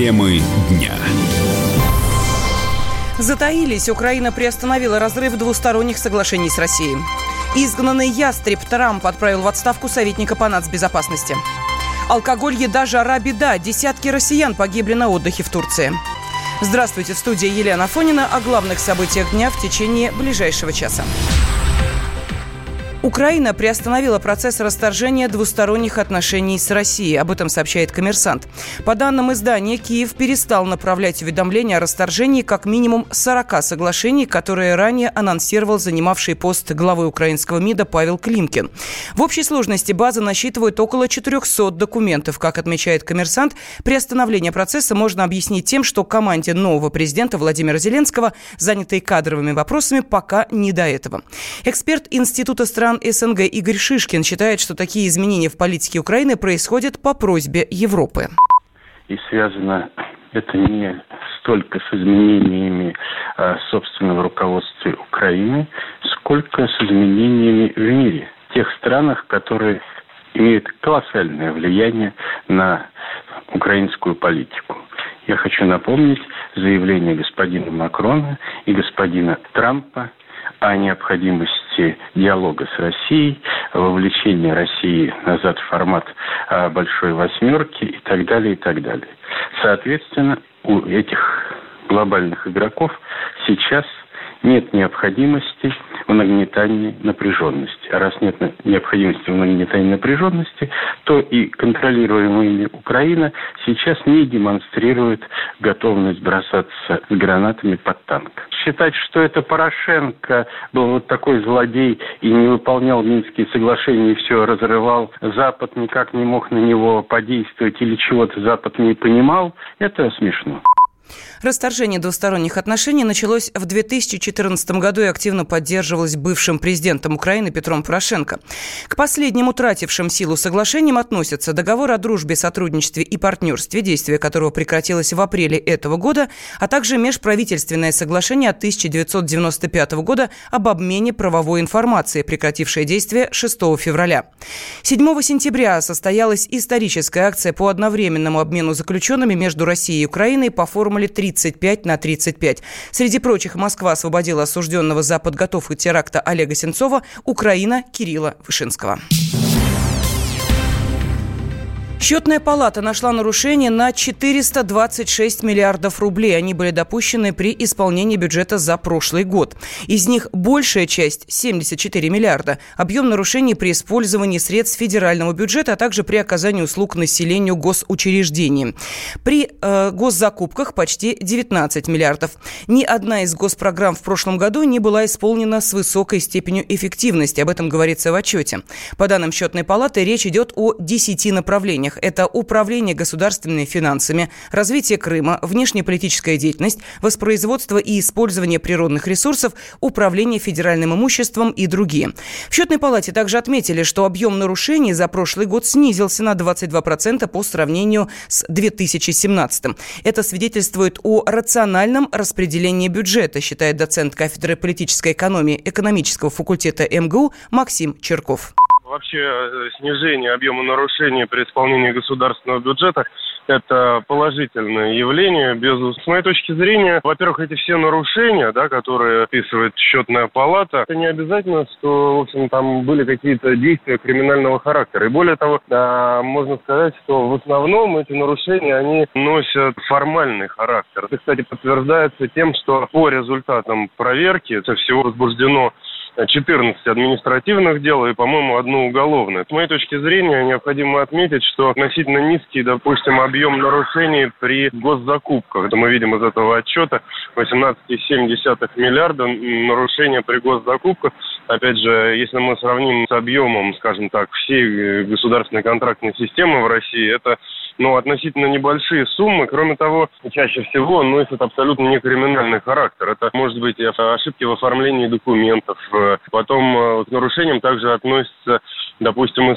Темы дня. Затаились. Украина приостановила разрыв двусторонних соглашений с Россией. Изгнанный ястреб Трамп отправил в отставку советника по нацбезопасности. Алкоголь, еда, жара, беда. Десятки россиян погибли на отдыхе в Турции. Здравствуйте, в студии Елена Фонина о главных событиях дня в течение ближайшего часа. Украина приостановила процесс расторжения двусторонних отношений с Россией. Об этом сообщает коммерсант. По данным издания, Киев перестал направлять уведомления о расторжении как минимум 40 соглашений, которые ранее анонсировал занимавший пост главы украинского МИДа Павел Климкин. В общей сложности база насчитывает около 400 документов. Как отмечает коммерсант, приостановление процесса можно объяснить тем, что команде нового президента Владимира Зеленского, занятой кадровыми вопросами, пока не до этого. Эксперт Института стран стран СНГ Игорь Шишкин считает, что такие изменения в политике Украины происходят по просьбе Европы. И связано это не столько с изменениями а, собственного руководства Украины, сколько с изменениями в мире, в тех странах, которые имеют колоссальное влияние на украинскую политику. Я хочу напомнить заявление господина Макрона и господина Трампа о необходимости диалога с Россией, вовлечения России назад в формат а, большой восьмерки и так далее, и так далее. Соответственно, у этих глобальных игроков сейчас нет необходимости в нагнетании напряженности. А раз нет необходимости в нагнетании напряженности, то и контролируемая Украина сейчас не демонстрирует готовность бросаться с гранатами под танк. Считать, что это Порошенко был вот такой злодей и не выполнял Минские соглашения и все разрывал, Запад никак не мог на него подействовать или чего-то Запад не понимал, это смешно. Расторжение двусторонних отношений началось в 2014 году и активно поддерживалось бывшим президентом Украины Петром Порошенко. К последним утратившим силу соглашениям относятся договор о дружбе, сотрудничестве и партнерстве, действие которого прекратилось в апреле этого года, а также межправительственное соглашение от 1995 года об обмене правовой информации, прекратившее действие 6 февраля. 7 сентября состоялась историческая акция по одновременному обмену заключенными между Россией и Украиной по формуле 3 35 на 35. Среди прочих, Москва освободила осужденного за подготовку теракта Олега Сенцова, Украина Кирилла Вышинского. Счетная палата нашла нарушения на 426 миллиардов рублей. Они были допущены при исполнении бюджета за прошлый год. Из них большая часть, 74 миллиарда, объем нарушений при использовании средств федерального бюджета, а также при оказании услуг населению госучреждений. При э, госзакупках почти 19 миллиардов. Ни одна из госпрограмм в прошлом году не была исполнена с высокой степенью эффективности. Об этом говорится в отчете. По данным счетной палаты, речь идет о 10 направлениях направлениях. Это управление государственными финансами, развитие Крыма, внешнеполитическая деятельность, воспроизводство и использование природных ресурсов, управление федеральным имуществом и другие. В счетной палате также отметили, что объем нарушений за прошлый год снизился на 22% по сравнению с 2017. Это свидетельствует о рациональном распределении бюджета, считает доцент кафедры политической экономии экономического факультета МГУ Максим Черков. Вообще э, снижение объема нарушений при исполнении государственного бюджета – это положительное явление. Без... С моей точки зрения, во-первых, эти все нарушения, да, которые описывает счетная палата, это не обязательно, что, в общем, там были какие-то действия криминального характера. И более того, да, можно сказать, что в основном эти нарушения, они носят формальный характер. Это, кстати, подтверждается тем, что по результатам проверки это всего возбуждено 14 административных дел и, по-моему, одно уголовное. С моей точки зрения, необходимо отметить, что относительно низкий, допустим, объем нарушений при госзакупках. Это мы видим из этого отчета 18,7 миллиарда нарушения при госзакупках. Опять же, если мы сравним с объемом, скажем так, всей государственной контрактной системы в России, это ну, относительно небольшие суммы. Кроме того, чаще всего носят абсолютно не криминальный характер. Это может быть ошибки в оформлении документов. Потом э, к нарушениям также относятся допустим, э,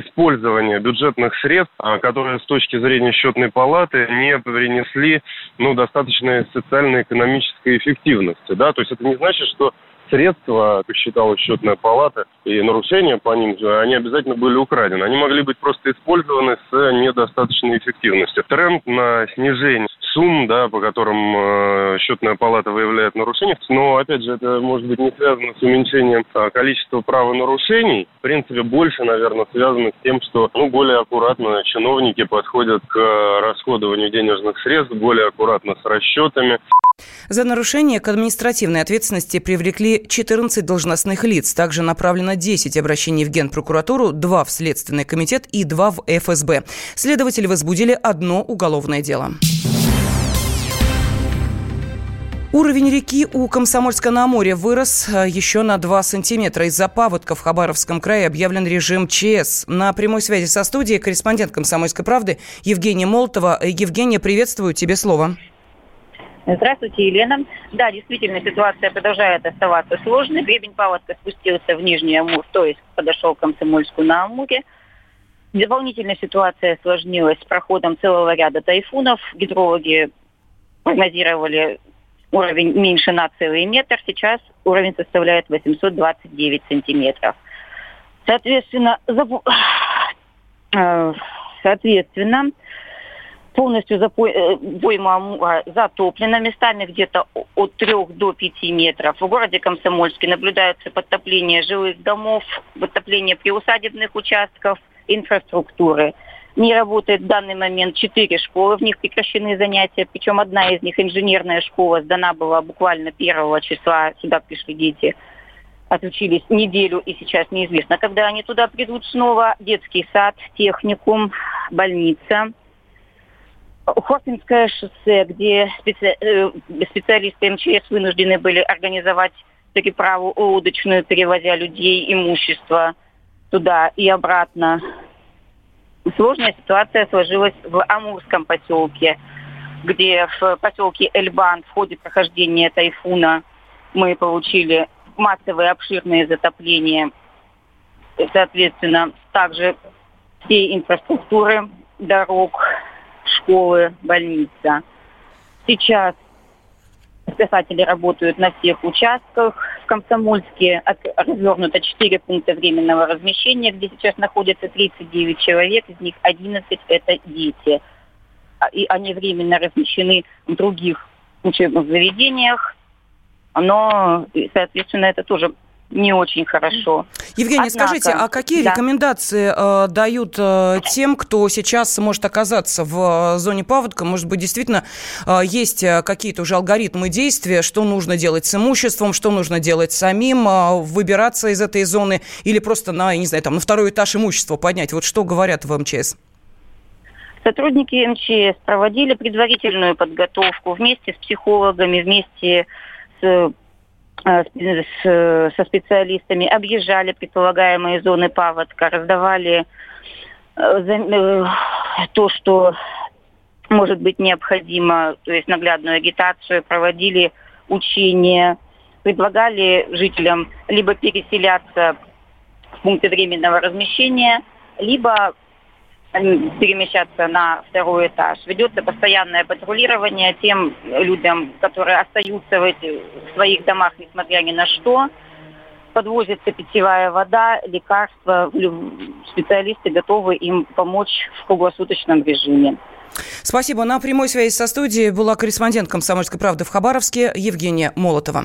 использование бюджетных средств, а, которые с точки зрения счетной палаты не принесли ну, достаточной социально-экономической эффективности. Да? То есть это не значит, что средства, как считала счетная палата, и нарушения по ним, они обязательно были украдены. Они могли быть просто использованы с недостаточной эффективностью. Тренд на снижение сумм, да, по которым э, счетная палата выявляет нарушения. Но, опять же, это может быть не связано с уменьшением э, количества правонарушений. В принципе, больше, наверное, связано с тем, что ну, более аккуратно чиновники подходят к э, расходованию денежных средств, более аккуратно с расчетами. За нарушение к административной ответственности привлекли 14 должностных лиц. Также направлено 10 обращений в Генпрокуратуру, 2 в Следственный комитет и 2 в ФСБ. Следователи возбудили одно уголовное дело. Уровень реки у Комсомольска-на-Амуре вырос э, еще на 2 сантиметра. Из-за паводка в Хабаровском крае объявлен режим ЧС. На прямой связи со студией корреспондент «Комсомольской правды» Евгения Молотова. Евгения, приветствую, тебе слово. Здравствуйте, Елена. Да, действительно, ситуация продолжает оставаться сложной. Гребень паводка спустился в Нижний Амур, то есть подошел к Комсомольску на Амуре. Дополнительно ситуация осложнилась с проходом целого ряда тайфунов. Гидрологи прогнозировали уровень меньше на целый метр. Сейчас уровень составляет 829 сантиметров. Соответственно, забу... Э, соответственно, полностью бойма э, а, затоплена местами где-то от 3 до 5 метров. В городе Комсомольске наблюдается подтопление жилых домов, подтопление приусадебных участков, инфраструктуры. Не работает в данный момент четыре школы, в них прекращены занятия, причем одна из них, инженерная школа, сдана была буквально первого числа, сюда пришли дети, отучились неделю, и сейчас неизвестно, когда они туда придут снова. Детский сад, техникум, больница – Хопинское шоссе, где специ... Э, специалисты МЧС вынуждены были организовать переправу удочную, перевозя людей, имущество туда и обратно. Сложная ситуация сложилась в Амурском поселке, где в поселке Эльбан в ходе прохождения тайфуна мы получили массовые обширные затопления. Соответственно, также всей инфраструктуры, дорог, школы, больница. Сейчас спасатели работают на всех участках. Комсомольске развернуто 4 пункта временного размещения, где сейчас находятся 39 человек, из них 11 это дети. А, и они временно размещены в других учебных заведениях, но, соответственно, это тоже не очень хорошо. Евгения, Однако, скажите, а какие да. рекомендации э, дают э, тем, кто сейчас может оказаться в э, зоне паводка? Может быть, действительно э, есть э, какие-то уже алгоритмы действия, что нужно делать с имуществом, что нужно делать самим, э, выбираться из этой зоны или просто на, я не знаю, там, на второй этаж имущества поднять? Вот что говорят в МЧС? Сотрудники МЧС проводили предварительную подготовку вместе с психологами, вместе с, со специалистами, объезжали предполагаемые зоны паводка, раздавали э, э, то, что может быть необходимо, то есть наглядную агитацию, проводили учения, предлагали жителям либо переселяться в пункты временного размещения, либо перемещаться на второй этаж. Ведется постоянное патрулирование тем людям, которые остаются в, эти, в своих домах, несмотря ни на что. Подвозится питьевая вода, лекарства. Специалисты готовы им помочь в круглосуточном режиме. Спасибо. На прямой связи со студией была корреспондент «Комсомольской правды» в Хабаровске Евгения Молотова.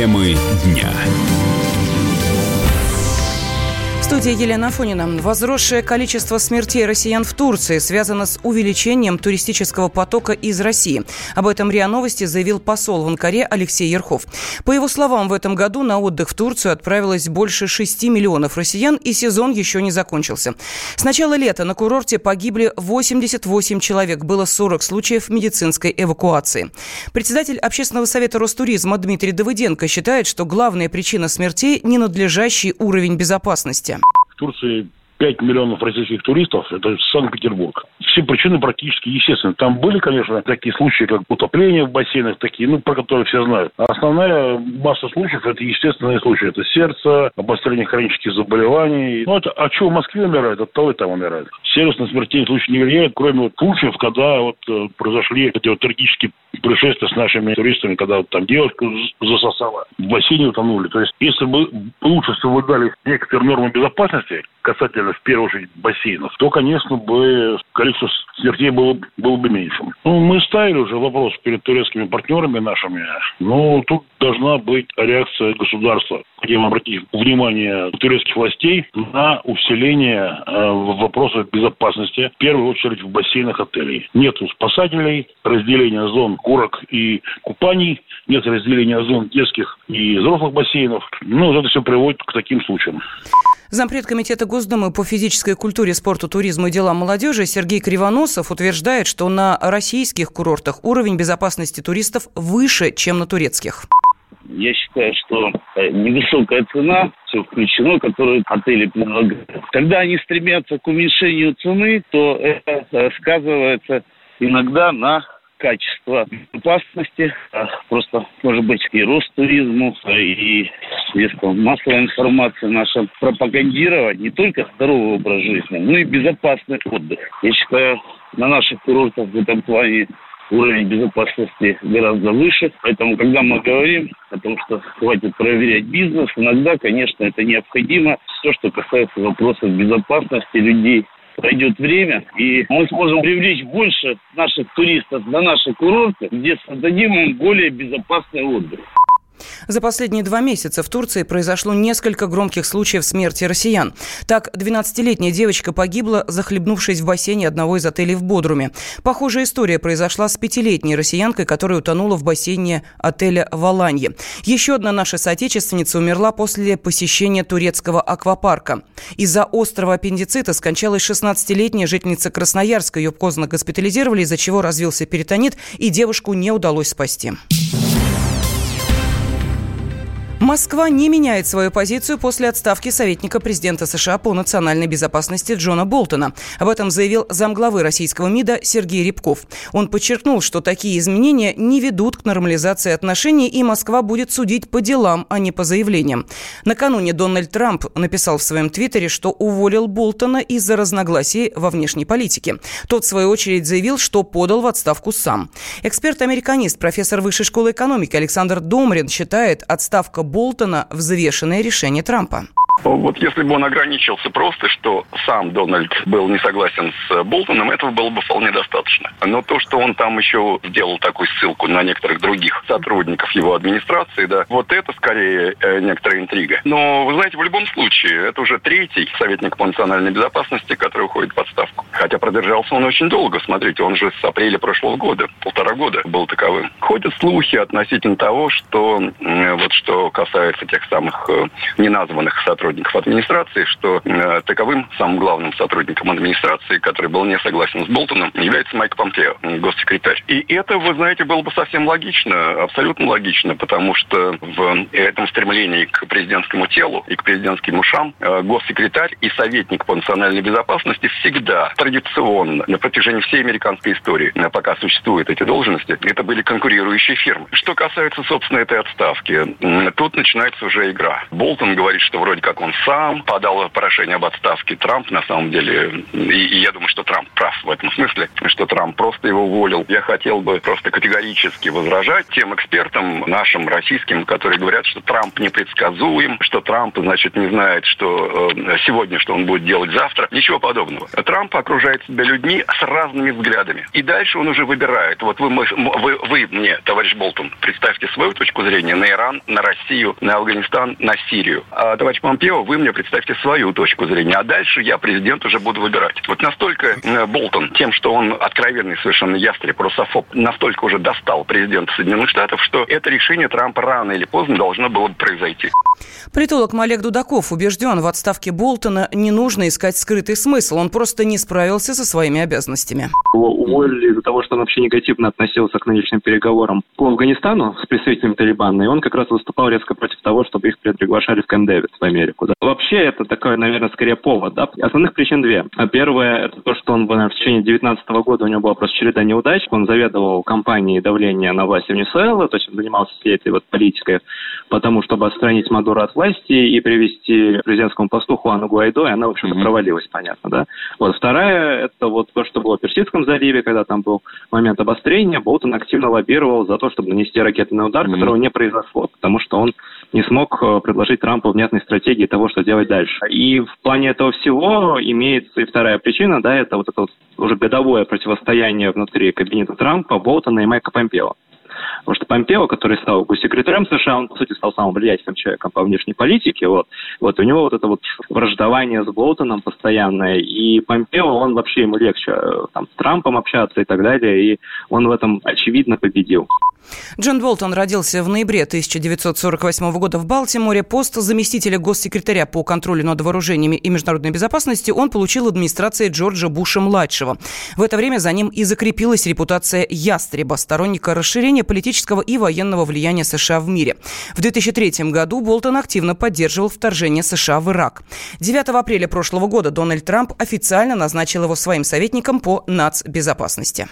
Темы дня студии Елена Афонина. Возросшее количество смертей россиян в Турции связано с увеличением туристического потока из России. Об этом РИА Новости заявил посол в Анкаре Алексей Ерхов. По его словам, в этом году на отдых в Турцию отправилось больше 6 миллионов россиян, и сезон еще не закончился. С начала лета на курорте погибли 88 человек. Было 40 случаев медицинской эвакуации. Председатель Общественного совета Ростуризма Дмитрий Давыденко считает, что главная причина смертей – ненадлежащий уровень безопасности. В Турции 5 миллионов российских туристов, это Санкт-Петербург. Все причины практически естественны. Там были, конечно, такие случаи, как утопление в бассейнах, такие, ну, про которые все знают. А основная масса случаев – это естественные случаи. Это сердце, обострение хронических заболеваний. Ну, это, а что в Москве умирает, от того и там умирает. Сервис на смертельный случай не влияет, кроме вот случаев, когда вот э, произошли эти вот трагические происшествия с нашими туристами, когда вот там девушка засосала, в бассейне утонули. То есть, если бы лучше соблюдали некоторые нормы безопасности, касательно, в первую очередь, бассейнов, то, конечно, бы количество смертей было, было бы меньшим. Ну, мы ставили уже вопрос перед турецкими партнерами нашими, но тут должна быть реакция государства. Хотим обратить внимание турецких властей на усиление э, вопросов безопасности, в первую очередь в бассейнах отелей. Нет спасателей, разделения зон горок и купаний, нет разделения зон детских и взрослых бассейнов. Ну, это все приводит к таким случаям. Зампред Комитета Госдумы по физической культуре, спорту, туризму и делам молодежи Сергей Кривоносов утверждает, что на российских курортах уровень безопасности туристов выше, чем на турецких. Я считаю, что э, невысокая цена, все включено, которую отели предлагают. Когда они стремятся к уменьшению цены, то это э, сказывается иногда на качество безопасности, а просто, может быть, и рост туризму, и средством массовой информации наша пропагандировать не только здоровый образ жизни, но и безопасный отдых. Я считаю, на наших курортах в этом плане уровень безопасности гораздо выше. Поэтому, когда мы говорим о том, что хватит проверять бизнес, иногда, конечно, это необходимо. Все, что касается вопросов безопасности людей, пройдет время, и мы сможем привлечь больше наших туристов на наши курорты, где создадим им более безопасный отдых. За последние два месяца в Турции произошло несколько громких случаев смерти россиян. Так, 12-летняя девочка погибла, захлебнувшись в бассейне одного из отелей в Бодруме. Похожая история произошла с пятилетней россиянкой, которая утонула в бассейне отеля «Валанье». Еще одна наша соотечественница умерла после посещения турецкого аквапарка. Из-за острого аппендицита скончалась 16-летняя жительница Красноярска. Ее поздно госпитализировали, из-за чего развился перитонит, и девушку не удалось спасти. Москва не меняет свою позицию после отставки советника президента США по национальной безопасности Джона Болтона. Об этом заявил замглавы российского МИДа Сергей Рябков. Он подчеркнул, что такие изменения не ведут к нормализации отношений, и Москва будет судить по делам, а не по заявлениям. Накануне Дональд Трамп написал в своем твиттере, что уволил Болтона из-за разногласий во внешней политике. Тот, в свою очередь, заявил, что подал в отставку сам. Эксперт-американист, профессор Высшей школы экономики Александр Домрин считает, отставка Болтона взвешенное решение Трампа. Вот если бы он ограничился просто, что сам Дональд был не согласен с Болтоном, этого было бы вполне достаточно. Но то, что он там еще сделал такую ссылку на некоторых других сотрудников его администрации, да, вот это скорее э, некоторая интрига. Но, вы знаете, в любом случае, это уже третий советник по национальной безопасности, который уходит в отставку. Хотя продержался он очень долго. Смотрите, он же с апреля прошлого года, полтора года был таковым. Ходят слухи относительно того, что э, вот что касается тех самых э, неназванных сотрудников сотрудников администрации, что э, таковым самым главным сотрудником администрации, который был не согласен с Болтоном, является Майк Помпео, госсекретарь. И это, вы знаете, было бы совсем логично, абсолютно логично, потому что в этом стремлении к президентскому телу и к президентским ушам э, госсекретарь и советник по национальной безопасности всегда традиционно на протяжении всей американской истории, э, пока существуют эти должности, это были конкурирующие фирмы. Что касается, собственно, этой отставки, тут начинается уже игра. Болтон говорит, что вроде как он сам подал прошение об отставке. Трамп, на самом деле, и, и я думаю, что Трамп прав в этом смысле, что Трамп просто его уволил. Я хотел бы просто категорически возражать тем экспертам нашим российским, которые говорят, что Трамп непредсказуем, что Трамп, значит, не знает, что э, сегодня, что он будет делать завтра. Ничего подобного. Трамп окружает себя людьми с разными взглядами. И дальше он уже выбирает. Вот вы, вы, вы мне, товарищ Болтон, представьте свою точку зрения на Иран, на Россию, на Афганистан, на Сирию. А товарищ Помпео Помпео, вы мне представьте свою точку зрения, а дальше я президент уже буду выбирать. Вот настолько э, Болтон тем, что он откровенный совершенно ястреб, русофоб, настолько уже достал президента Соединенных Штатов, что это решение Трампа рано или поздно должно было бы произойти. Политолог Малек Дудаков убежден, в отставке Болтона не нужно искать скрытый смысл. Он просто не справился со своими обязанностями. Его уволили из-за того, что он вообще негативно относился к нынешним переговорам по Афганистану с представителями Талибана. И он как раз выступал резко против того, чтобы их приглашали в Кэмп Дэвид в Америку. Да. Вообще это такой, наверное, скорее повод. Да? Основных причин две. Первое, это то, что он в течение 2019 года у него была просто череда неудач. Он заведовал кампанией давления на власть Венесуэлы, то есть он занимался всей этой вот политикой, потому чтобы отстранить Мадуро от власти и привести президентскому посту Хуану Гуайдо, и она, в общем-то, mm-hmm. провалилась, понятно, да. Вот вторая, это вот то, что было в Персидском заливе, когда там был момент обострения, Болтон активно лоббировал за то, чтобы нанести ракетный удар, mm-hmm. которого не произошло, потому что он не смог э, предложить Трампу внятной стратегии того, что делать дальше. И в плане этого всего имеется и вторая причина, да, это вот это вот уже годовое противостояние внутри кабинета Трампа, Болтона и Майка Помпео. Потому что Помпео, который стал госсекретарем США, он, по сути, стал самым влиятельным человеком по внешней политике. Вот. Вот у него вот это вот враждование с Болтоном постоянное. И Помпео, он вообще ему легче э, там, с Трампом общаться и так далее. И он в этом, очевидно, победил. Джон Болтон родился в ноябре 1948 года в Балтиморе. Пост заместителя госсекретаря по контролю над вооружениями и международной безопасности он получил администрации Джорджа Буша-младшего. В это время за ним и закрепилась репутация ястреба, сторонника расширения политического и военного влияния США в мире. В 2003 году Болтон активно поддерживал вторжение США в Ирак. 9 апреля прошлого года Дональд Трамп официально назначил его своим советником по нацбезопасности.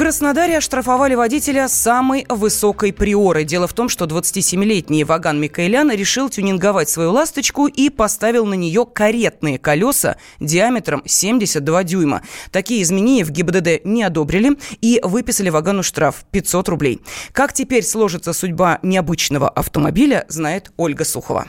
Краснодаре оштрафовали водителя самой высокой приоры. Дело в том, что 27-летний Ваган Микаэлян решил тюнинговать свою «Ласточку» и поставил на нее каретные колеса диаметром 72 дюйма. Такие изменения в ГИБДД не одобрили и выписали Вагану штраф 500 рублей. Как теперь сложится судьба необычного автомобиля, знает Ольга Сухова.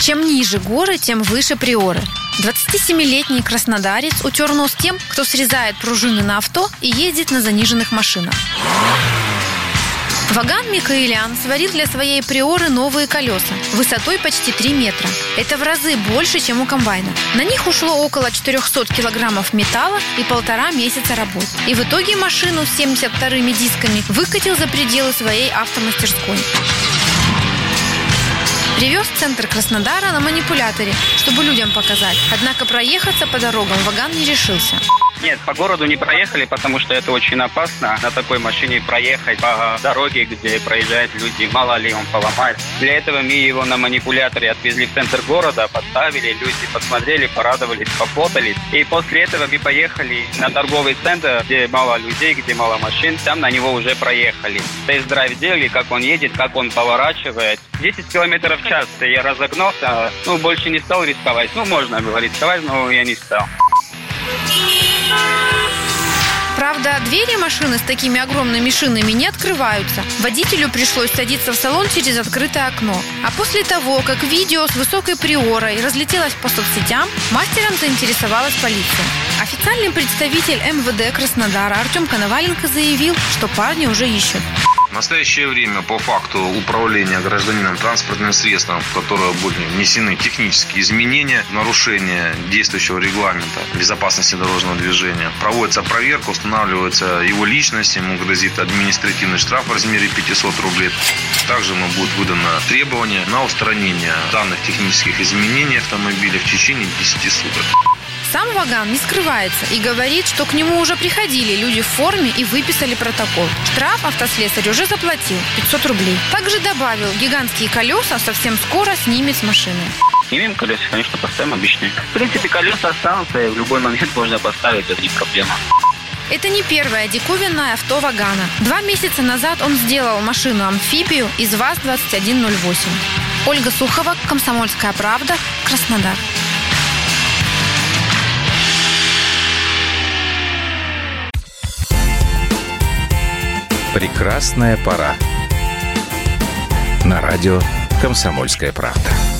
Чем ниже горы, тем выше приоры. 27-летний краснодарец утер нос тем, кто срезает пружины на авто и ездит на заниженных машинах. Ваган Микаэлян сварил для своей приоры новые колеса высотой почти 3 метра. Это в разы больше, чем у комбайна. На них ушло около 400 килограммов металла и полтора месяца работ. И в итоге машину с 72-ми дисками выкатил за пределы своей автомастерской. Привез в центр Краснодара на манипуляторе, чтобы людям показать. Однако проехаться по дорогам Ваган не решился. Нет, по городу не проехали, потому что это очень опасно. На такой машине проехать по дороге, где проезжают люди, мало ли он поломает. Для этого мы его на манипуляторе отвезли в центр города, поставили, люди посмотрели, порадовались, пофотались. И после этого мы поехали на торговый центр, где мало людей, где мало машин. Там на него уже проехали. Тест-драйв сделали, как он едет, как он поворачивает. 10 километров в час я разогнался, ну, больше не стал рисковать. Ну, можно было рисковать, но я не стал. Правда, двери машины с такими огромными шинами не открываются. Водителю пришлось садиться в салон через открытое окно. А после того, как видео с высокой приорой разлетелось по соцсетям, мастером заинтересовалась полиция. Официальный представитель МВД Краснодара Артем Коноваленко заявил, что парни уже ищут. Настоящее время по факту управления гражданином транспортным средством, в которое были внесены технические изменения, нарушение действующего регламента безопасности дорожного движения, проводится проверка, устанавливается его личность, ему грозит административный штраф в размере 500 рублей. Также ему будет выдано требование на устранение данных технических изменений автомобиля в течение 10 суток. Сам Ваган не скрывается и говорит, что к нему уже приходили люди в форме и выписали протокол. Штраф автослесарь уже заплатил 500 рублей. Также добавил, гигантские колеса совсем скоро снимет с машины. Снимем колеса, конечно, поставим обычные. В принципе, колеса останутся, и в любой момент можно поставить, это не проблема. Это не первое диковинное авто Вагана. Два месяца назад он сделал машину-амфибию из ВАЗ-2108. Ольга Сухова, Комсомольская правда, Краснодар. Прекрасная пора. На радио «Комсомольская правда».